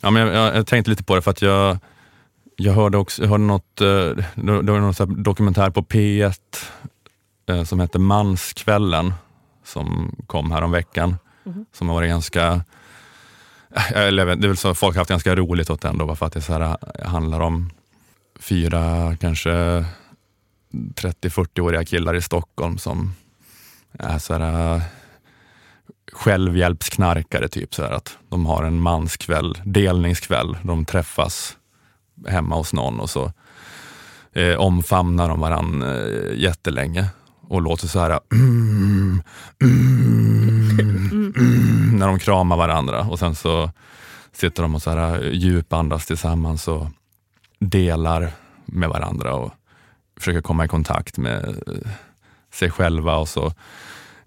Ja, men jag, jag, jag tänkte lite på det för att jag, jag hörde också, jag hörde något, eh, det var någon dokumentär på P1 eh, som hette Manskvällen som kom här om veckan som har varit ganska eller, vet, det är väl så folk har haft ganska roligt åt den då, bara för att det så här, handlar om fyra, kanske 30-40-åriga killar i Stockholm som är så här, självhjälpsknarkare. Typ, så här, att de har en manskväll, delningskväll. De träffas hemma hos någon och så eh, omfamnar de varandra eh, jättelänge och låter så här mm, mm, mm, när de kramar varandra och sen så sitter de och så här eh, djupandas tillsammans och delar med varandra och försöker komma i kontakt med eh, sig själva och så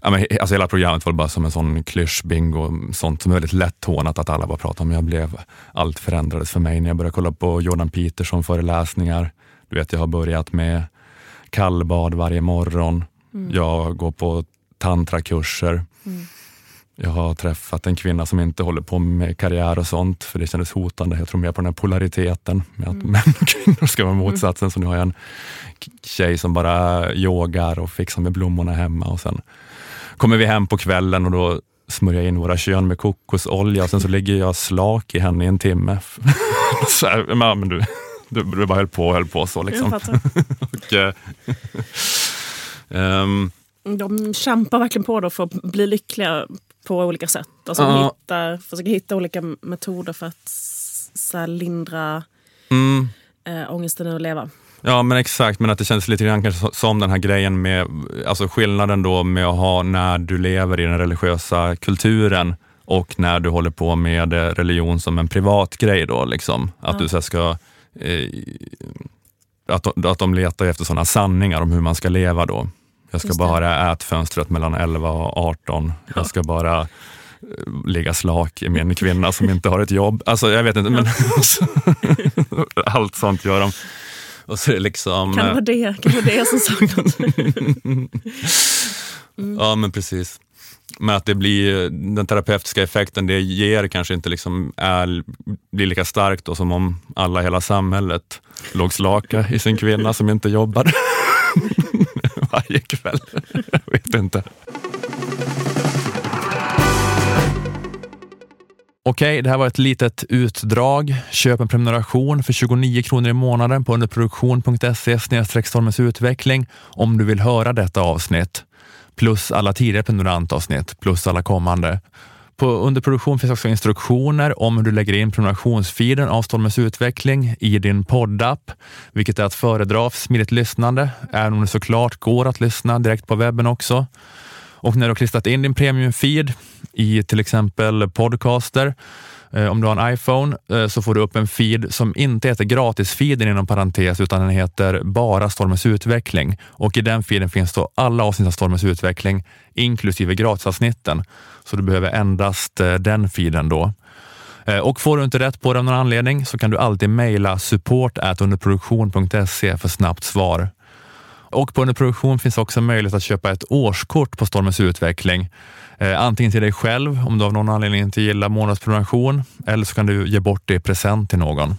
Ja, men, alltså hela programmet var bara som en sån klyschbingo, sånt som är väldigt lätthånat att alla bara pratar om. Jag blev, allt förändrades för mig när jag började kolla på Jordan Peterson föreläsningar. Du vet, jag har börjat med kallbad varje morgon. Jag går på tantrakurser. Jag har träffat en kvinna som inte håller på med karriär och sånt, för det kändes hotande. Jag tror mer på den här polariteten med att män och kvinnor ska vara motsatsen. Så nu har jag en tjej som bara yogar och fixar med blommorna hemma och sen kommer vi hem på kvällen och då smörjer jag in våra kön med kokosolja och sen så ligger jag slak i henne i en timme. så här, men, du, du, du bara höll på och höll på så. Liksom. Och, ehm, De kämpar verkligen på då för att bli lyckliga på olika sätt. Alltså Ja. hitta, försöka hitta olika metoder för att så lindra mm, äh, ångesten i att leva. Ja men exakt, men att det känns lite grann kanske som den här grejen med, alltså skillnaden då med att ha när du lever i den religiösa kulturen och när du håller på med eh, religion som en privat grej då liksom. Att du så ska, eh, att, de, att de letar efter sådana sanningar om hur man ska leva då. Jag ska Just det. bara äta fönstret mellan 11 och 18. Jag ska bara eh, ligga slak i min kvinna som inte har ett jobb. Alltså jag vet inte, men allt sånt gör de. Och så är det liksom... Kan det vara det, kan det, vara det som saknas? Ja men precis. Men att det blir den terapeutiska effekten det ger kanske inte liksom är, blir lika starkt då som om alla i hela samhället låg slaka i sin kvinna som inte jobbade varje kväll. Jag vet inte. Okej, det här var ett litet utdrag. Köp en prenumeration för 29 kronor i månaden på underproduktion.se stormens utveckling om du vill höra detta avsnitt. Plus alla tidigare prenumerantavsnitt, plus alla kommande. På underproduktion finns också instruktioner om hur du lägger in prenumerationsfeeden av Stormens utveckling i din poddapp, vilket är att föredra för smidigt lyssnande, även om det såklart går att lyssna direkt på webben också. Och när du har klistrat in din premiumfeed i till exempel podcaster, eh, om du har en iPhone, eh, så får du upp en feed som inte heter gratisfeeden inom parentes, utan den heter bara Stormens utveckling. Och i den feeden finns då alla avsnitt av Stormens utveckling, inklusive gratisavsnitten. Så du behöver endast eh, den feeden då. Och får du inte rätt på det av någon anledning så kan du alltid mejla support underproduktion.se för snabbt svar. Och på underproduktion finns också möjlighet att köpa ett årskort på Stormens utveckling. Eh, antingen till dig själv om du av någon anledning inte gillar månadsprenumeration eller så kan du ge bort det i present till någon.